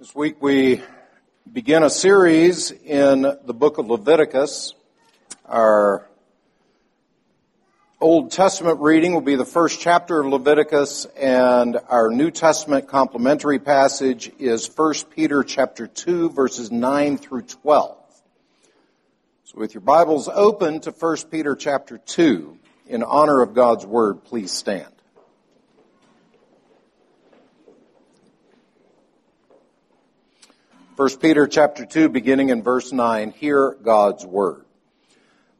This week we begin a series in the book of Leviticus. Our Old Testament reading will be the first chapter of Leviticus and our New Testament complementary passage is 1 Peter chapter 2 verses 9 through 12. So with your Bibles open to 1 Peter chapter 2, in honor of God's word, please stand. 1 Peter chapter 2 beginning in verse 9, hear God's word.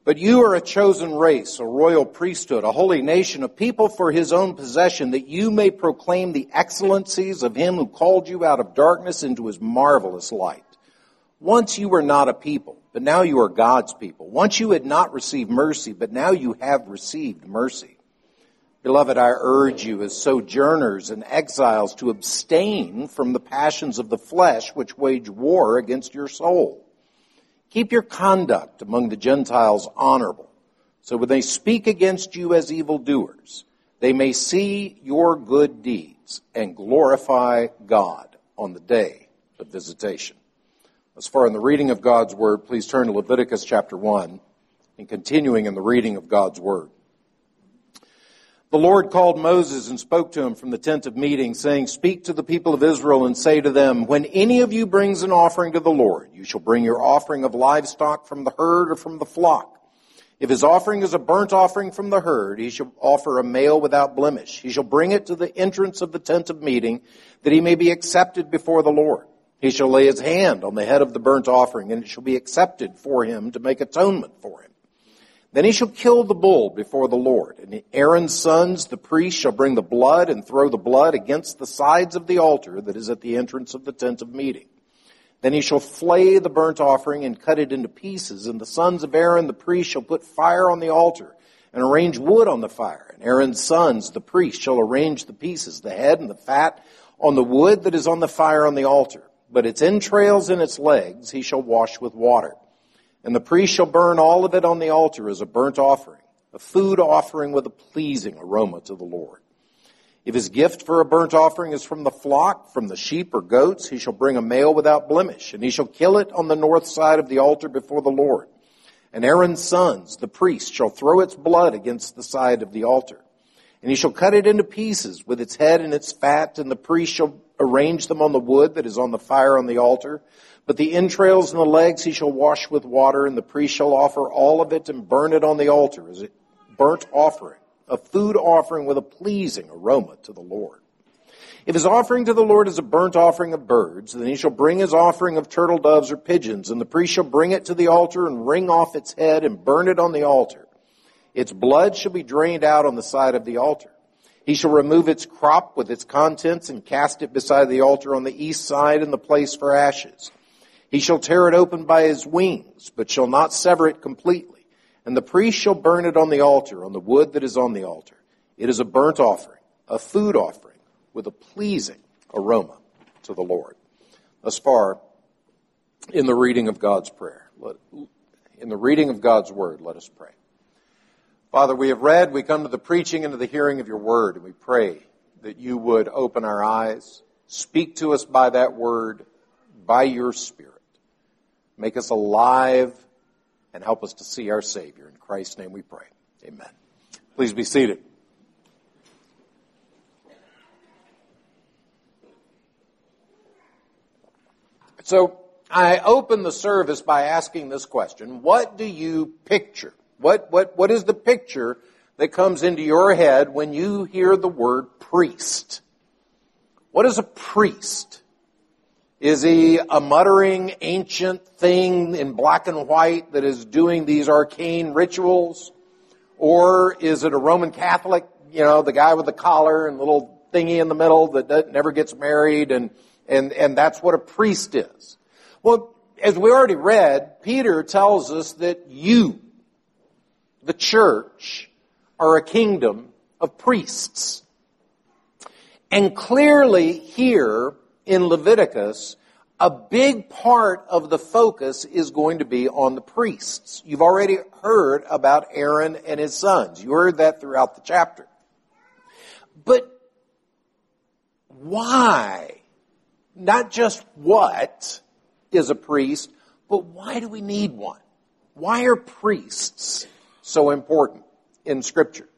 But you are a chosen race, a royal priesthood, a holy nation, a people for his own possession, that you may proclaim the excellencies of him who called you out of darkness into his marvelous light. Once you were not a people, but now you are God's people. Once you had not received mercy, but now you have received mercy. Beloved, I urge you as sojourners and exiles to abstain from the passions of the flesh which wage war against your soul. Keep your conduct among the Gentiles honorable, so when they speak against you as evildoers, they may see your good deeds and glorify God on the day of visitation. As far in the reading of God's Word, please turn to Leviticus chapter 1 and continuing in the reading of God's Word. The Lord called Moses and spoke to him from the tent of meeting, saying, Speak to the people of Israel and say to them, When any of you brings an offering to the Lord, you shall bring your offering of livestock from the herd or from the flock. If his offering is a burnt offering from the herd, he shall offer a male without blemish. He shall bring it to the entrance of the tent of meeting, that he may be accepted before the Lord. He shall lay his hand on the head of the burnt offering, and it shall be accepted for him to make atonement for him. Then he shall kill the bull before the Lord. And Aaron's sons, the priests, shall bring the blood and throw the blood against the sides of the altar that is at the entrance of the tent of meeting. Then he shall flay the burnt offering and cut it into pieces. And the sons of Aaron, the priest, shall put fire on the altar and arrange wood on the fire. And Aaron's sons, the priests, shall arrange the pieces, the head and the fat, on the wood that is on the fire on the altar. But its entrails and its legs he shall wash with water. And the priest shall burn all of it on the altar as a burnt offering, a food offering with a pleasing aroma to the Lord. If his gift for a burnt offering is from the flock, from the sheep or goats, he shall bring a male without blemish, and he shall kill it on the north side of the altar before the Lord. And Aaron's sons, the priest, shall throw its blood against the side of the altar. And he shall cut it into pieces with its head and its fat, and the priest shall arrange them on the wood that is on the fire on the altar. But the entrails and the legs he shall wash with water, and the priest shall offer all of it and burn it on the altar as a burnt offering, a food offering with a pleasing aroma to the Lord. If his offering to the Lord is a burnt offering of birds, then he shall bring his offering of turtle doves or pigeons, and the priest shall bring it to the altar and wring off its head and burn it on the altar. Its blood shall be drained out on the side of the altar. He shall remove its crop with its contents and cast it beside the altar on the east side in the place for ashes. He shall tear it open by his wings, but shall not sever it completely. And the priest shall burn it on the altar, on the wood that is on the altar. It is a burnt offering, a food offering, with a pleasing aroma to the Lord. Thus far, in the reading of God's prayer, in the reading of God's word, let us pray. Father, we have read, we come to the preaching and to the hearing of your word, and we pray that you would open our eyes, speak to us by that word, by your spirit. Make us alive and help us to see our Savior. In Christ's name we pray. Amen. Please be seated. So, I open the service by asking this question. What do you picture? What, what, what is the picture that comes into your head when you hear the word priest? What is a priest? Is he a muttering ancient thing in black and white that is doing these arcane rituals? Or is it a Roman Catholic, you know, the guy with the collar and little thingy in the middle that never gets married and, and, and that's what a priest is? Well, as we already read, Peter tells us that you, the church, are a kingdom of priests. And clearly here, in Leviticus, a big part of the focus is going to be on the priests. You've already heard about Aaron and his sons. You heard that throughout the chapter. But why? not just what is a priest, but why do we need one? Why are priests so important in Scripture?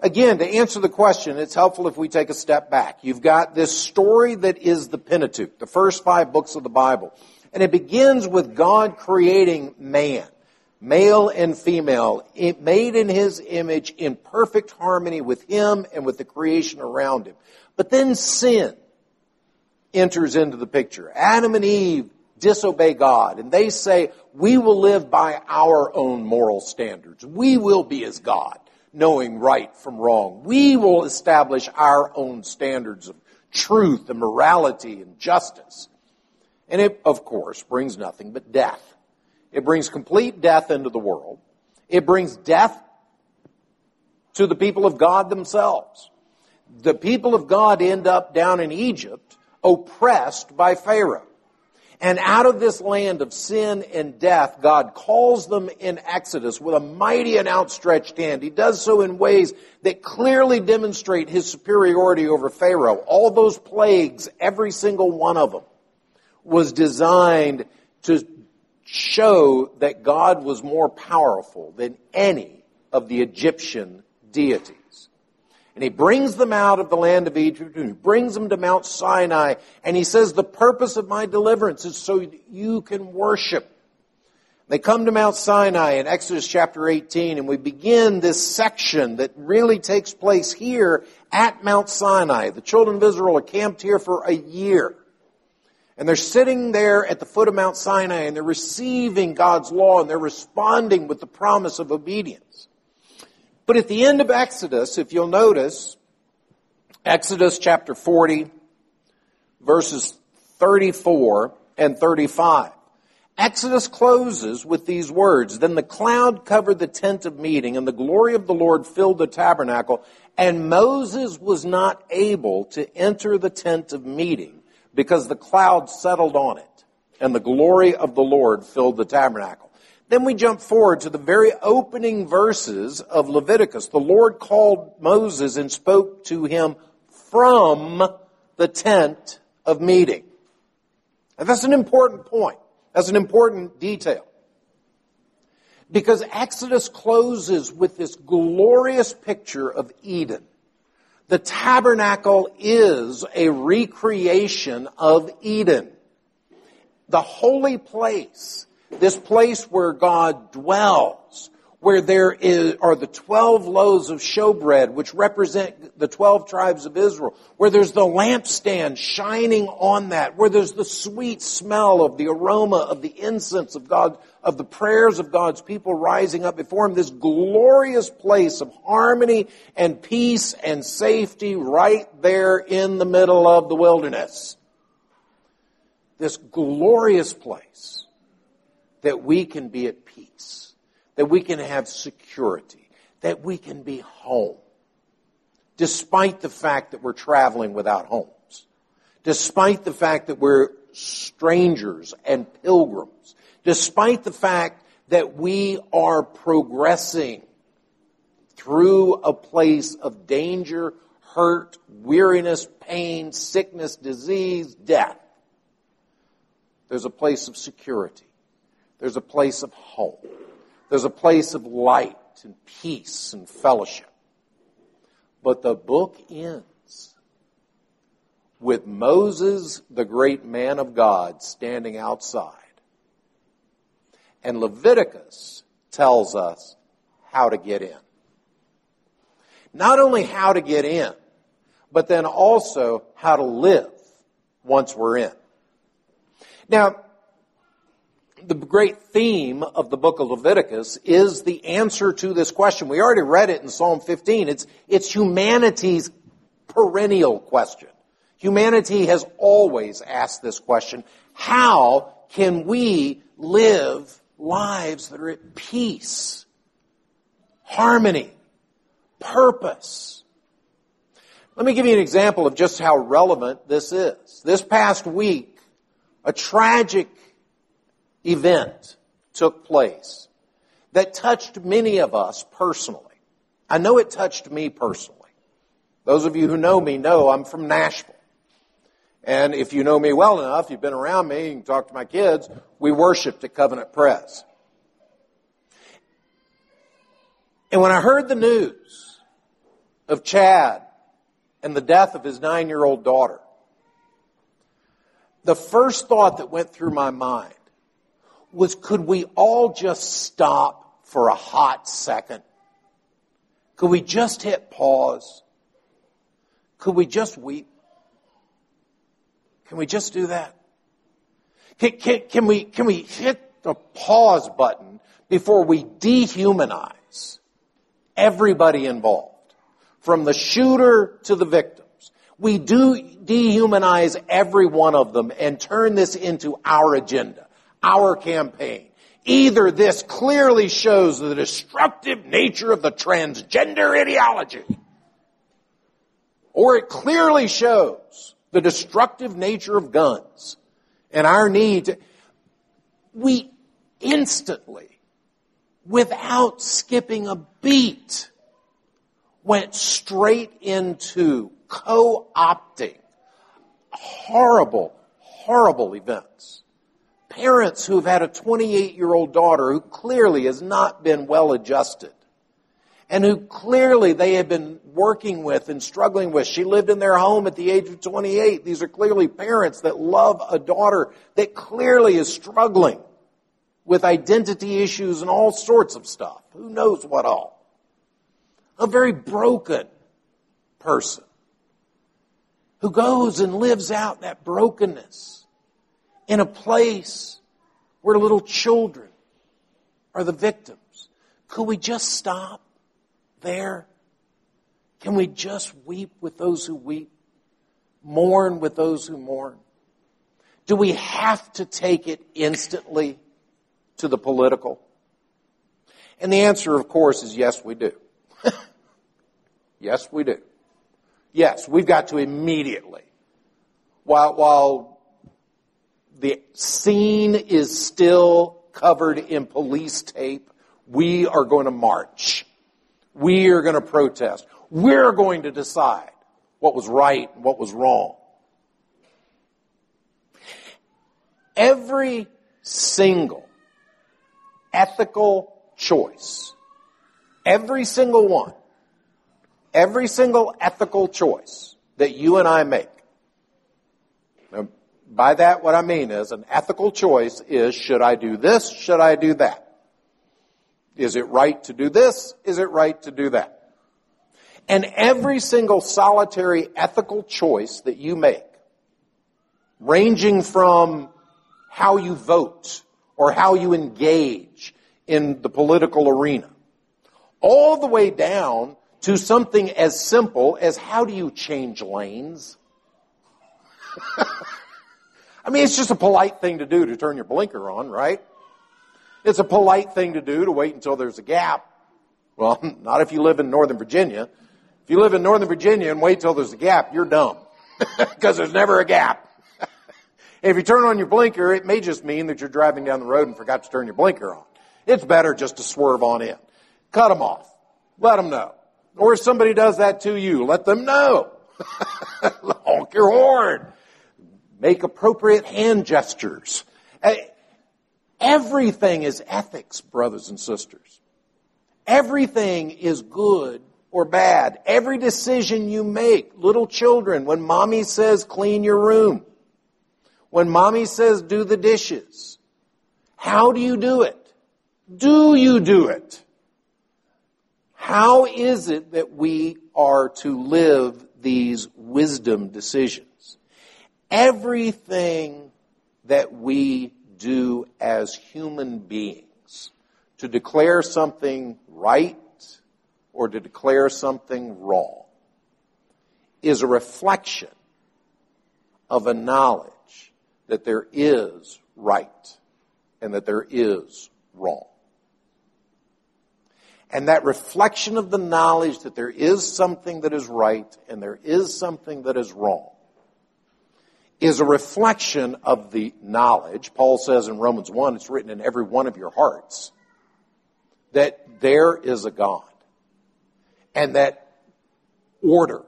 Again, to answer the question, it's helpful if we take a step back. You've got this story that is the Pentateuch, the first five books of the Bible. And it begins with God creating man, male and female, made in his image in perfect harmony with him and with the creation around him. But then sin enters into the picture. Adam and Eve disobey God and they say, we will live by our own moral standards. We will be as God knowing right from wrong. We will establish our own standards of truth and morality and justice. And it, of course, brings nothing but death. It brings complete death into the world. It brings death to the people of God themselves. The people of God end up down in Egypt oppressed by Pharaoh. And out of this land of sin and death, God calls them in Exodus with a mighty and outstretched hand. He does so in ways that clearly demonstrate his superiority over Pharaoh. All those plagues, every single one of them, was designed to show that God was more powerful than any of the Egyptian deities. And he brings them out of the land of Egypt and he brings them to Mount Sinai and he says, the purpose of my deliverance is so that you can worship. They come to Mount Sinai in Exodus chapter 18 and we begin this section that really takes place here at Mount Sinai. The children of Israel are camped here for a year. And they're sitting there at the foot of Mount Sinai and they're receiving God's law and they're responding with the promise of obedience. But at the end of Exodus, if you'll notice, Exodus chapter 40, verses 34 and 35. Exodus closes with these words, Then the cloud covered the tent of meeting, and the glory of the Lord filled the tabernacle, and Moses was not able to enter the tent of meeting because the cloud settled on it, and the glory of the Lord filled the tabernacle. Then we jump forward to the very opening verses of Leviticus. The Lord called Moses and spoke to him from the tent of meeting. And that's an important point. That's an important detail. Because Exodus closes with this glorious picture of Eden. The tabernacle is a recreation of Eden. The holy place this place where God dwells, where there is, are the 12 loaves of showbread, which represent the 12 tribes of Israel, where there's the lampstand shining on that, where there's the sweet smell of the aroma of the incense of God, of the prayers of God's people rising up before Him, this glorious place of harmony and peace and safety right there in the middle of the wilderness. This glorious place that we can be at peace, that we can have security, that we can be home, despite the fact that we're traveling without homes, despite the fact that we're strangers and pilgrims, despite the fact that we are progressing through a place of danger, hurt, weariness, pain, sickness, disease, death. There's a place of security. There's a place of hope. There's a place of light and peace and fellowship. But the book ends with Moses, the great man of God, standing outside. And Leviticus tells us how to get in. Not only how to get in, but then also how to live once we're in. Now, the great theme of the book of Leviticus is the answer to this question. We already read it in Psalm 15. It's, it's humanity's perennial question. Humanity has always asked this question. How can we live lives that are at peace, harmony, purpose? Let me give you an example of just how relevant this is. This past week, a tragic event took place that touched many of us personally. I know it touched me personally. Those of you who know me know I'm from Nashville. And if you know me well enough, you've been around me, you can talk to my kids, we worshiped at Covenant Pres. And when I heard the news of Chad and the death of his nine year old daughter, the first thought that went through my mind was could we all just stop for a hot second? Could we just hit pause? Could we just weep? Can we just do that? Can, can, can, we, can we hit the pause button before we dehumanize everybody involved? From the shooter to the victims. We do dehumanize every one of them and turn this into our agenda, our campaign. Either this clearly shows the destructive nature of the transgender ideology, or it clearly shows the destructive nature of guns and our need to, we instantly, without skipping a beat, went straight into co-opting horrible, horrible events. Parents who've had a 28 year old daughter who clearly has not been well adjusted and who clearly they have been working with and struggling with. She lived in their home at the age of 28. These are clearly parents that love a daughter that clearly is struggling with identity issues and all sorts of stuff. Who knows what all? A very broken person who goes and lives out that brokenness in a place where little children are the victims. Could we just stop there? Can we just weep with those who weep? Mourn with those who mourn? Do we have to take it instantly to the political? And the answer, of course, is yes, we do. yes, we do. Yes, we've got to immediately, while, while the scene is still covered in police tape, we are going to march. We are going to protest. We're going to decide what was right and what was wrong. Every single ethical choice, every single one, every single ethical choice that you and I make. By that, what I mean is an ethical choice is should I do this? Should I do that? Is it right to do this? Is it right to do that? And every single solitary ethical choice that you make, ranging from how you vote or how you engage in the political arena, all the way down to something as simple as how do you change lanes? I mean, it's just a polite thing to do to turn your blinker on, right? It's a polite thing to do to wait until there's a gap. Well, not if you live in Northern Virginia. If you live in Northern Virginia and wait till there's a gap, you're dumb. Because there's never a gap. if you turn on your blinker, it may just mean that you're driving down the road and forgot to turn your blinker on. It's better just to swerve on in. Cut them off. Let them know. Or if somebody does that to you, let them know. Honk your horn. Make appropriate hand gestures. Eh, everything is ethics, brothers and sisters. Everything is good or bad. Every decision you make, little children, when mommy says clean your room, when mommy says do the dishes, how do you do it? Do you do it? How is it that we are to live these wisdom decisions? Everything that we do as human beings to declare something right or to declare something wrong is a reflection of a knowledge that there is right and that there is wrong. And that reflection of the knowledge that there is something that is right and there is something that is wrong is a reflection of the knowledge. Paul says in Romans 1, it's written in every one of your hearts, that there is a God. And that order,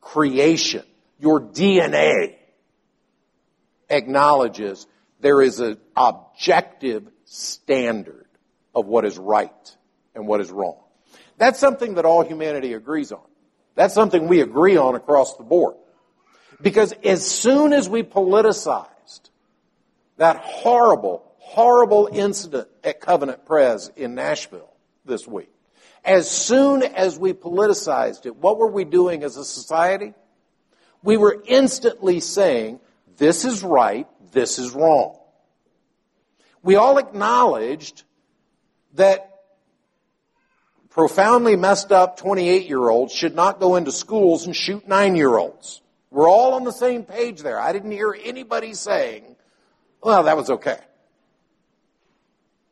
creation, your DNA acknowledges there is an objective standard of what is right and what is wrong. That's something that all humanity agrees on. That's something we agree on across the board. Because as soon as we politicized that horrible, horrible incident at Covenant Pres in Nashville this week, as soon as we politicized it, what were we doing as a society? We were instantly saying, this is right, this is wrong. We all acknowledged that profoundly messed up 28 year olds should not go into schools and shoot nine year olds. We're all on the same page there. I didn't hear anybody saying, well, that was okay.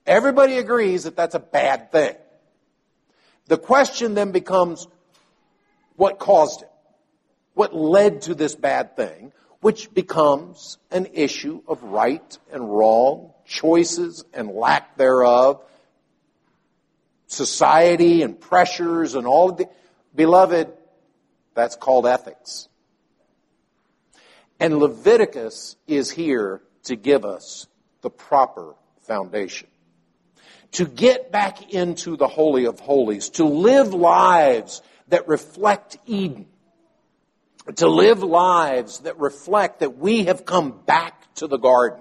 Everybody agrees that that's a bad thing. The question then becomes, what caused it? What led to this bad thing? Which becomes an issue of right and wrong, choices and lack thereof, society and pressures and all of the, beloved, that's called ethics. And Leviticus is here to give us the proper foundation. To get back into the Holy of Holies, to live lives that reflect Eden, to live lives that reflect that we have come back to the garden,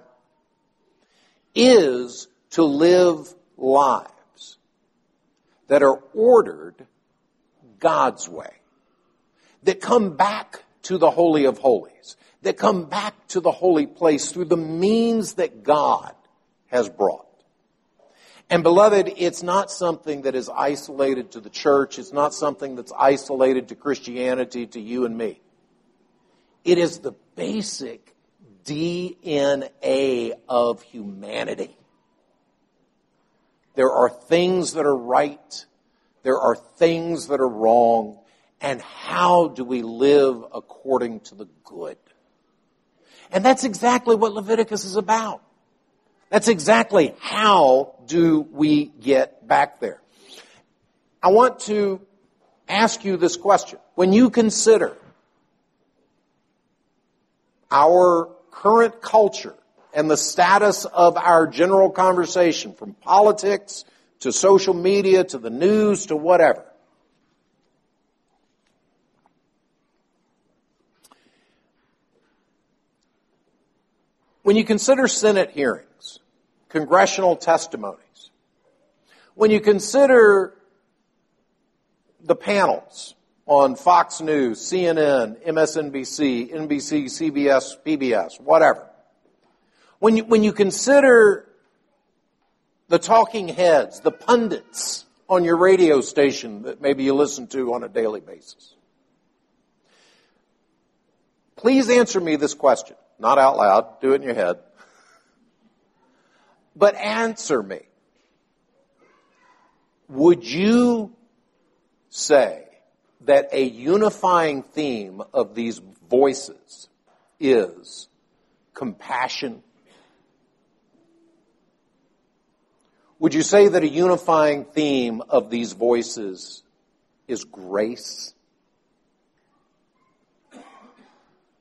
is to live lives that are ordered God's way, that come back to the Holy of Holies, that come back to the holy place through the means that God has brought. And beloved, it's not something that is isolated to the church. It's not something that's isolated to Christianity, to you and me. It is the basic DNA of humanity. There are things that are right. There are things that are wrong. And how do we live according to the good? And that's exactly what Leviticus is about. That's exactly how do we get back there. I want to ask you this question. When you consider our current culture and the status of our general conversation from politics to social media to the news to whatever, When you consider Senate hearings, congressional testimonies, when you consider the panels on Fox News, CNN, MSNBC, NBC, CBS, PBS, whatever, when you, when you consider the talking heads, the pundits on your radio station that maybe you listen to on a daily basis, please answer me this question. Not out loud. Do it in your head. But answer me. Would you say that a unifying theme of these voices is compassion? Would you say that a unifying theme of these voices is grace?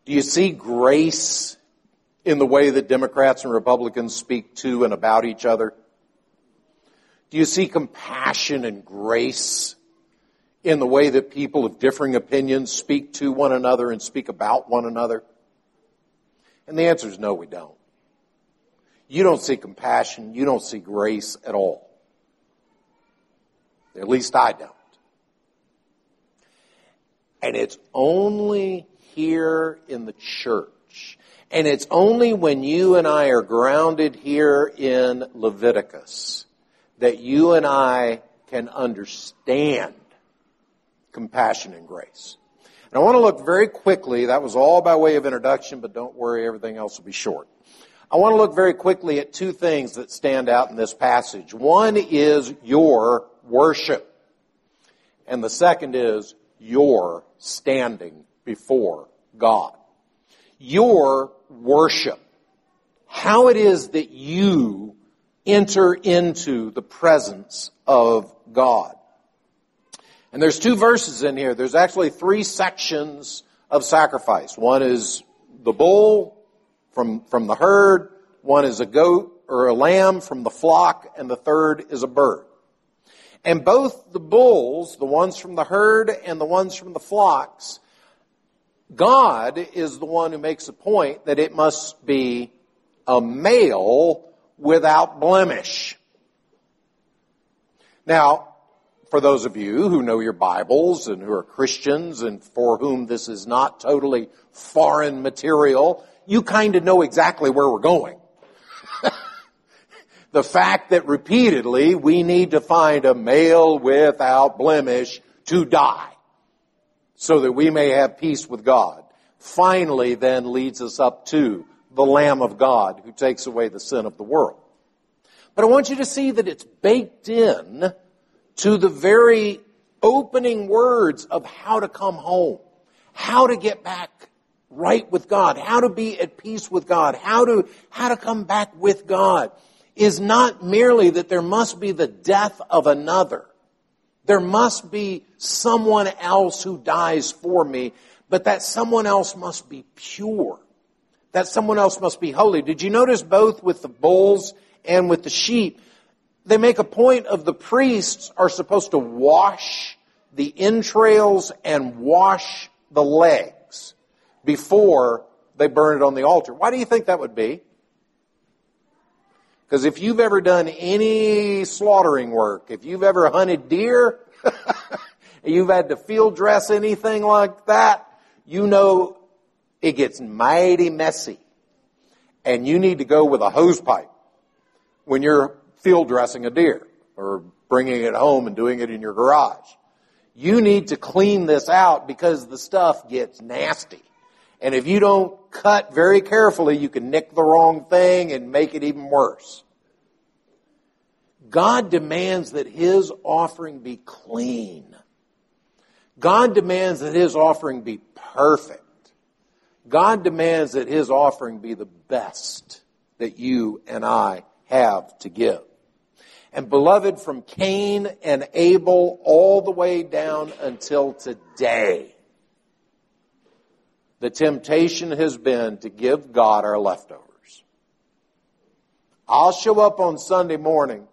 Do you see grace in the way that Democrats and Republicans speak to and about each other? Do you see compassion and grace in the way that people of differing opinions speak to one another and speak about one another? And the answer is no, we don't. You don't see compassion, you don't see grace at all. At least I don't. And it's only here in the church. And it's only when you and I are grounded here in Leviticus that you and I can understand compassion and grace. And I want to look very quickly, that was all by way of introduction, but don't worry, everything else will be short. I want to look very quickly at two things that stand out in this passage. One is your worship. And the second is your standing before God. Your worship. How it is that you enter into the presence of God. And there's two verses in here. There's actually three sections of sacrifice. One is the bull from, from the herd, one is a goat or a lamb from the flock, and the third is a bird. And both the bulls, the ones from the herd and the ones from the flocks, God is the one who makes a point that it must be a male without blemish. Now, for those of you who know your Bibles and who are Christians and for whom this is not totally foreign material, you kind of know exactly where we're going. the fact that repeatedly we need to find a male without blemish to die so that we may have peace with God finally then leads us up to the Lamb of God who takes away the sin of the world. But I want you to see that it's baked in to the very opening words of how to come home, how to get back right with God, how to be at peace with God, how to, how to come back with God is not merely that there must be the death of another. There must be someone else who dies for me, but that someone else must be pure. That someone else must be holy. Did you notice both with the bulls and with the sheep? They make a point of the priests are supposed to wash the entrails and wash the legs before they burn it on the altar. Why do you think that would be? Because if you've ever done any slaughtering work, if you've ever hunted deer, you've had to field dress anything like that, you know it gets mighty messy. And you need to go with a hose pipe when you're field dressing a deer or bringing it home and doing it in your garage. You need to clean this out because the stuff gets nasty. And if you don't cut very carefully, you can nick the wrong thing and make it even worse. God demands that His offering be clean. God demands that His offering be perfect. God demands that His offering be the best that you and I have to give. And beloved, from Cain and Abel all the way down until today, the temptation has been to give God our leftovers. I'll show up on Sunday morning,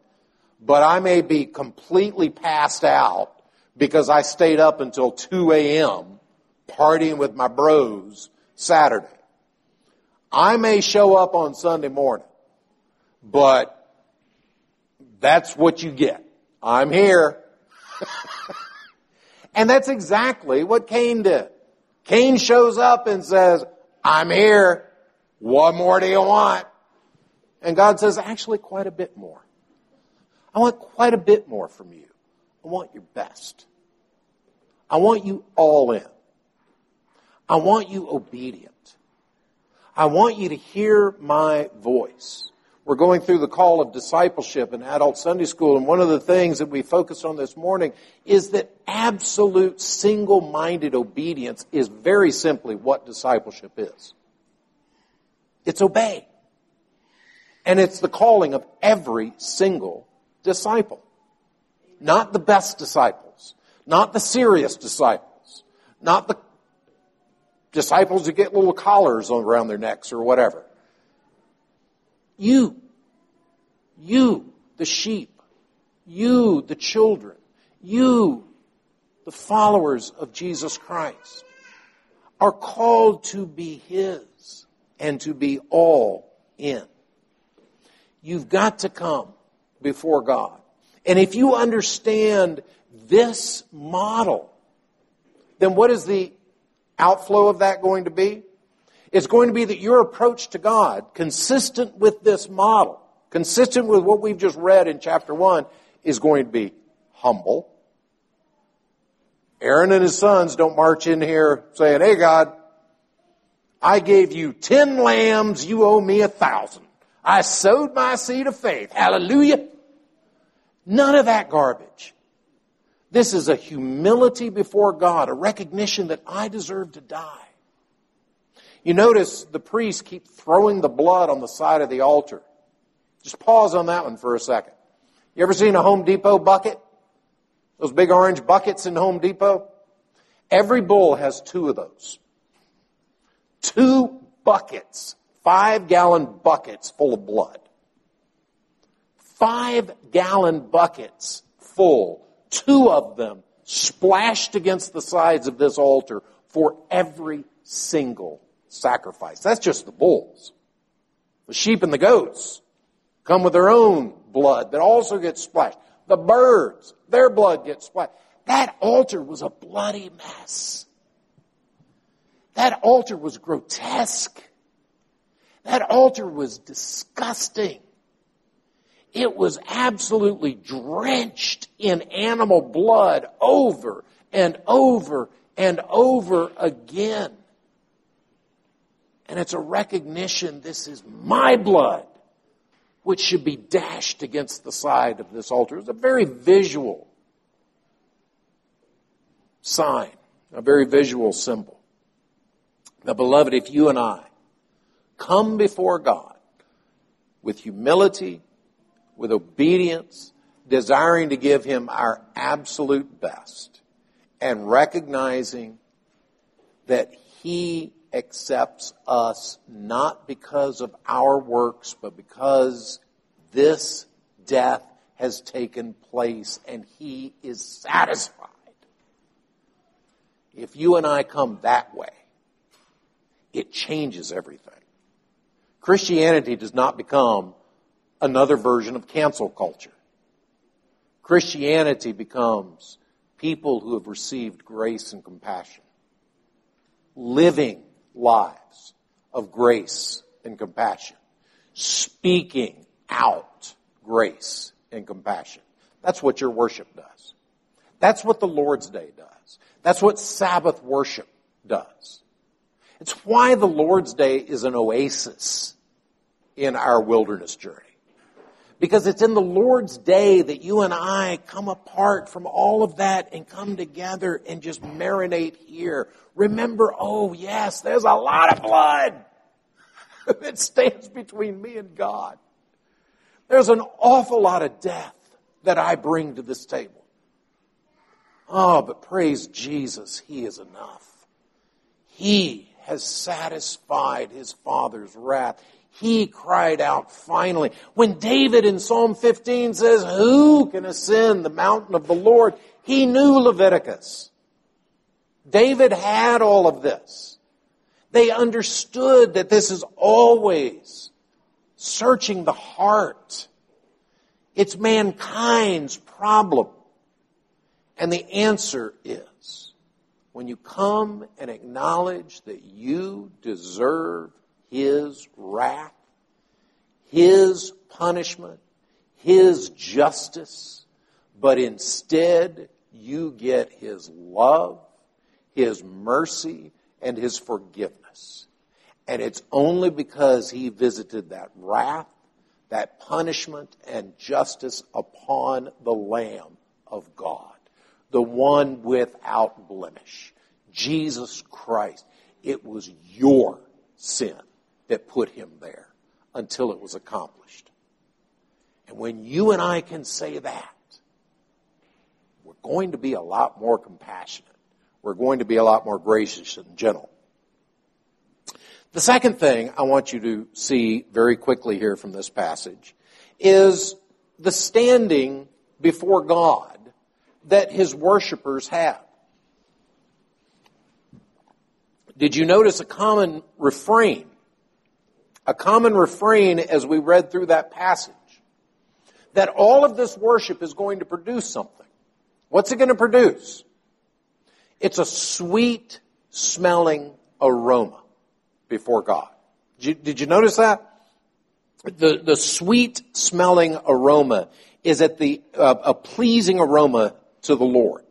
but I may be completely passed out because I stayed up until 2 a.m. partying with my bros Saturday. I may show up on Sunday morning, but that's what you get. I'm here. and that's exactly what Cain did. Cain shows up and says, I'm here. What more do you want? And God says, actually, quite a bit more. I want quite a bit more from you. I want your best. I want you all in. I want you obedient. I want you to hear my voice. We're going through the call of discipleship in adult Sunday school, and one of the things that we focused on this morning is that absolute single minded obedience is very simply what discipleship is it's obey. And it's the calling of every single disciple. Not the best disciples, not the serious disciples, not the disciples who get little collars around their necks or whatever. You, you, the sheep, you, the children, you, the followers of Jesus Christ, are called to be His and to be all in. You've got to come before God. And if you understand this model, then what is the outflow of that going to be? It's going to be that your approach to God, consistent with this model, consistent with what we've just read in chapter 1, is going to be humble. Aaron and his sons don't march in here saying, Hey God, I gave you ten lambs, you owe me a thousand. I sowed my seed of faith. Hallelujah. None of that garbage. This is a humility before God, a recognition that I deserve to die. You notice the priests keep throwing the blood on the side of the altar. Just pause on that one for a second. You ever seen a Home Depot bucket? Those big orange buckets in Home Depot? Every bull has two of those. Two buckets five gallon buckets full of blood. Five gallon buckets full, two of them splashed against the sides of this altar for every single sacrifice. That's just the bulls. The sheep and the goats come with their own blood that also gets splashed. The birds, their blood gets splashed. That altar was a bloody mess. That altar was grotesque. That altar was disgusting. It was absolutely drenched in animal blood over and over and over again. And it's a recognition this is my blood, which should be dashed against the side of this altar. It's a very visual sign, a very visual symbol. Now, beloved, if you and I come before God with humility, with obedience, desiring to give Him our absolute best, and recognizing that He accepts us not because of our works, but because this death has taken place and He is satisfied. If you and I come that way, it changes everything. Christianity does not become another version of cancel culture. Christianity becomes people who have received grace and compassion, living lives of grace and compassion, speaking out grace and compassion. That's what your worship does. That's what the Lord's Day does. That's what Sabbath worship does. It's why the Lord's Day is an oasis in our wilderness journey. Because it's in the Lord's day that you and I come apart from all of that and come together and just marinate here. Remember, oh yes, there's a lot of blood that stands between me and God. There's an awful lot of death that I bring to this table. Oh, but praise Jesus, He is enough. He has satisfied His Father's wrath. He cried out finally. When David in Psalm 15 says, who can ascend the mountain of the Lord? He knew Leviticus. David had all of this. They understood that this is always searching the heart. It's mankind's problem. And the answer is, when you come and acknowledge that you deserve his wrath, His punishment, His justice, but instead you get His love, His mercy, and His forgiveness. And it's only because He visited that wrath, that punishment, and justice upon the Lamb of God, the one without blemish, Jesus Christ. It was your sin that put him there until it was accomplished. And when you and I can say that, we're going to be a lot more compassionate. We're going to be a lot more gracious and gentle. The second thing I want you to see very quickly here from this passage is the standing before God that his worshipers have. Did you notice a common refrain a common refrain as we read through that passage. That all of this worship is going to produce something. What's it going to produce? It's a sweet smelling aroma before God. Did you, did you notice that? The, the sweet smelling aroma is at the, uh, a pleasing aroma to the Lord.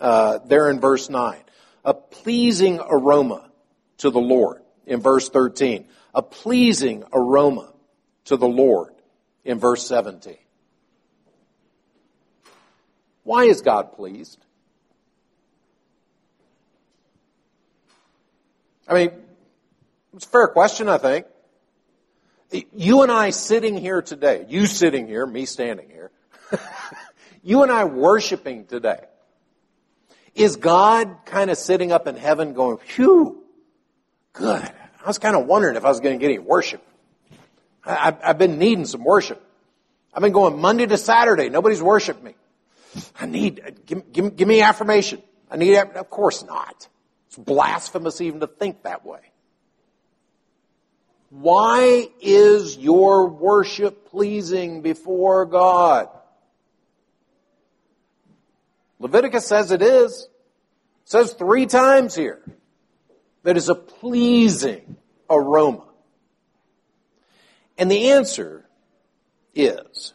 Uh, there in verse 9. A pleasing aroma to the Lord in verse 13 a pleasing aroma to the Lord in verse 17. Why is God pleased? I mean, it's a fair question, I think. You and I sitting here today, you sitting here, me standing here, you and I worshiping today, is God kind of sitting up in heaven going, phew, good. I was kind of wondering if I was going to get any worship. I, have been needing some worship. I've been going Monday to Saturday. Nobody's worshiped me. I need, uh, give, give, give me affirmation. I need, of course not. It's blasphemous even to think that way. Why is your worship pleasing before God? Leviticus says it is. It says three times here that is a pleasing aroma. And the answer is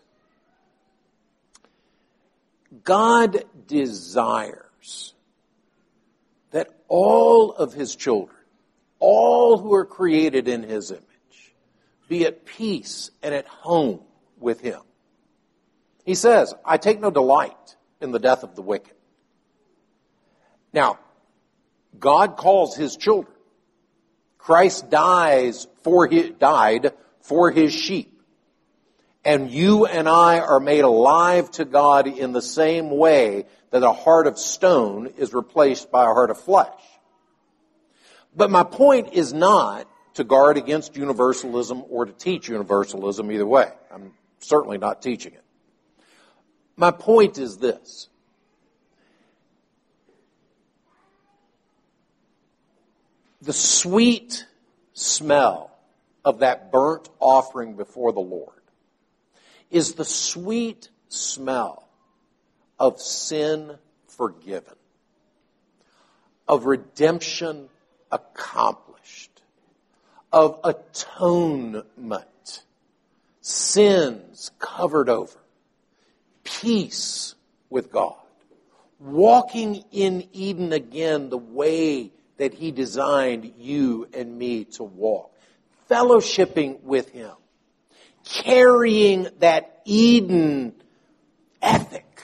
God desires that all of his children, all who are created in his image, be at peace and at home with him. He says, I take no delight in the death of the wicked. Now, God calls his children. Christ dies for his, died for his sheep. And you and I are made alive to God in the same way that a heart of stone is replaced by a heart of flesh. But my point is not to guard against universalism or to teach universalism either way. I'm certainly not teaching it. My point is this. The sweet smell of that burnt offering before the Lord is the sweet smell of sin forgiven, of redemption accomplished, of atonement, sins covered over, peace with God, walking in Eden again the way that He designed you and me to walk, fellowshipping with Him carrying that Eden ethic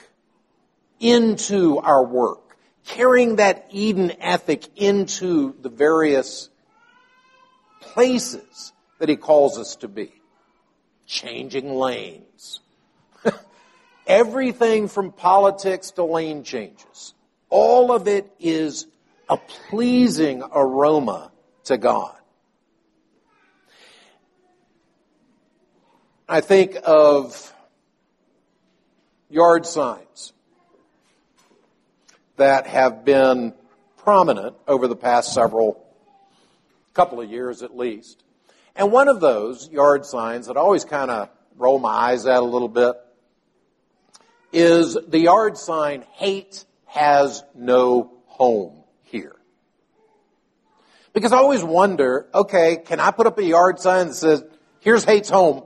into our work, carrying that Eden ethic into the various places that he calls us to be. Changing lanes. Everything from politics to lane changes. All of it is a pleasing aroma to God. I think of yard signs that have been prominent over the past several couple of years at least. And one of those yard signs that I always kind of roll my eyes at a little bit is the yard sign, hate has no home here. Because I always wonder, okay, can I put up a yard sign that says, here's hate's home?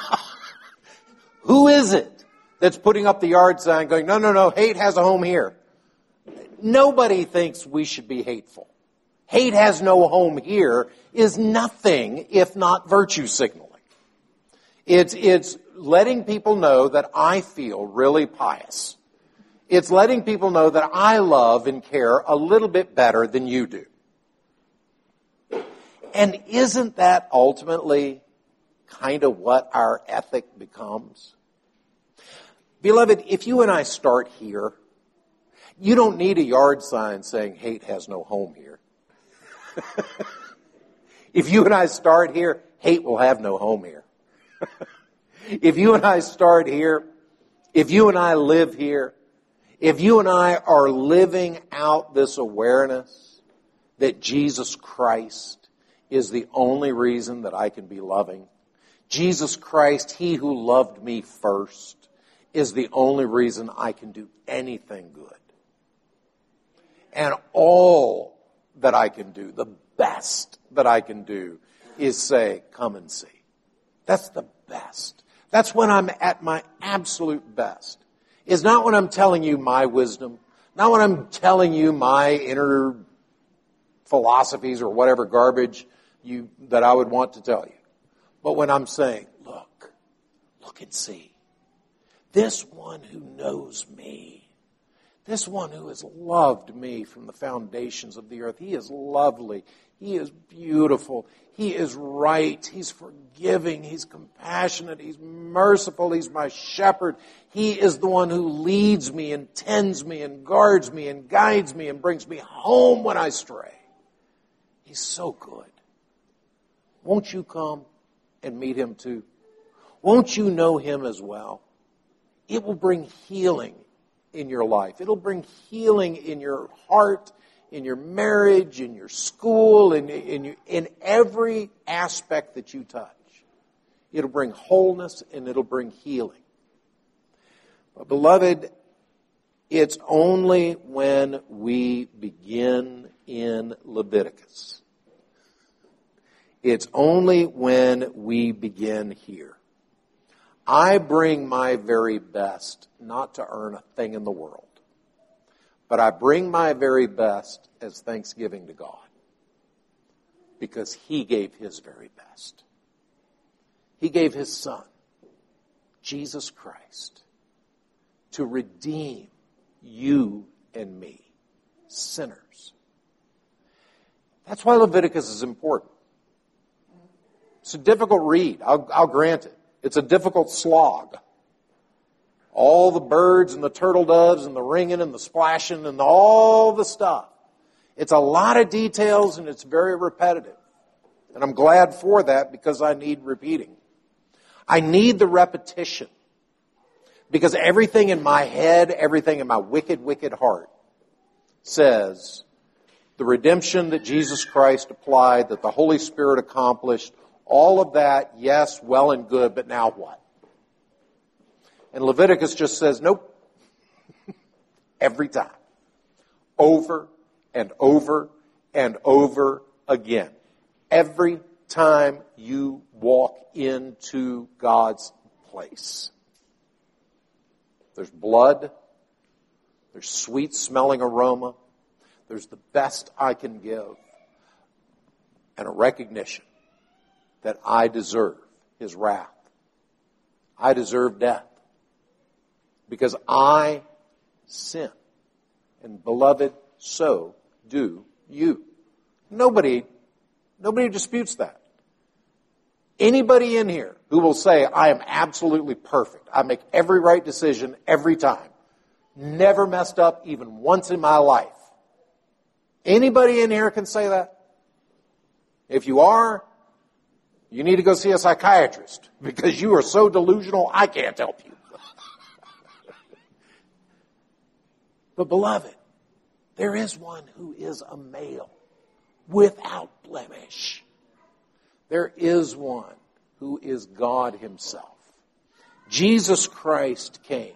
Who is it that's putting up the yard sign going, no, no, no, hate has a home here? Nobody thinks we should be hateful. Hate has no home here is nothing if not virtue signaling. It's, it's letting people know that I feel really pious. It's letting people know that I love and care a little bit better than you do. And isn't that ultimately kind of what our ethic becomes? Beloved, if you and I start here, you don't need a yard sign saying hate has no home here. if you and I start here, hate will have no home here. if you and I start here, if you and I live here, if you and I are living out this awareness that Jesus Christ is the only reason that I can be loving, Jesus Christ, He who loved me first, is the only reason I can do anything good. And all that I can do, the best that I can do, is say, come and see. That's the best. That's when I'm at my absolute best. Is not when I'm telling you my wisdom, not when I'm telling you my inner philosophies or whatever garbage you, that I would want to tell you. But when I'm saying, look, look and see. This one who knows me, this one who has loved me from the foundations of the earth, he is lovely. He is beautiful. He is right. He's forgiving. He's compassionate. He's merciful. He's my shepherd. He is the one who leads me and tends me and guards me and guides me and brings me home when I stray. He's so good. Won't you come and meet him too? Won't you know him as well? It will bring healing in your life. It'll bring healing in your heart, in your marriage, in your school, in, in, in every aspect that you touch. It'll bring wholeness and it'll bring healing. But beloved, it's only when we begin in Leviticus. It's only when we begin here. I bring my very best not to earn a thing in the world, but I bring my very best as thanksgiving to God because He gave His very best. He gave His Son, Jesus Christ, to redeem you and me, sinners. That's why Leviticus is important. It's a difficult read, I'll, I'll grant it. It's a difficult slog. All the birds and the turtle doves and the wringing and the splashing and all the stuff. It's a lot of details and it's very repetitive. And I'm glad for that because I need repeating. I need the repetition. Because everything in my head, everything in my wicked, wicked heart says the redemption that Jesus Christ applied, that the Holy Spirit accomplished, all of that, yes, well and good, but now what? And Leviticus just says, nope. Every time. Over and over and over again. Every time you walk into God's place. There's blood. There's sweet smelling aroma. There's the best I can give. And a recognition that I deserve his wrath. I deserve death. Because I sin. And beloved, so do you. Nobody, nobody disputes that. Anybody in here who will say, I am absolutely perfect. I make every right decision every time. Never messed up even once in my life. Anybody in here can say that? If you are, you need to go see a psychiatrist because you are so delusional, I can't help you. but beloved, there is one who is a male without blemish. There is one who is God himself. Jesus Christ came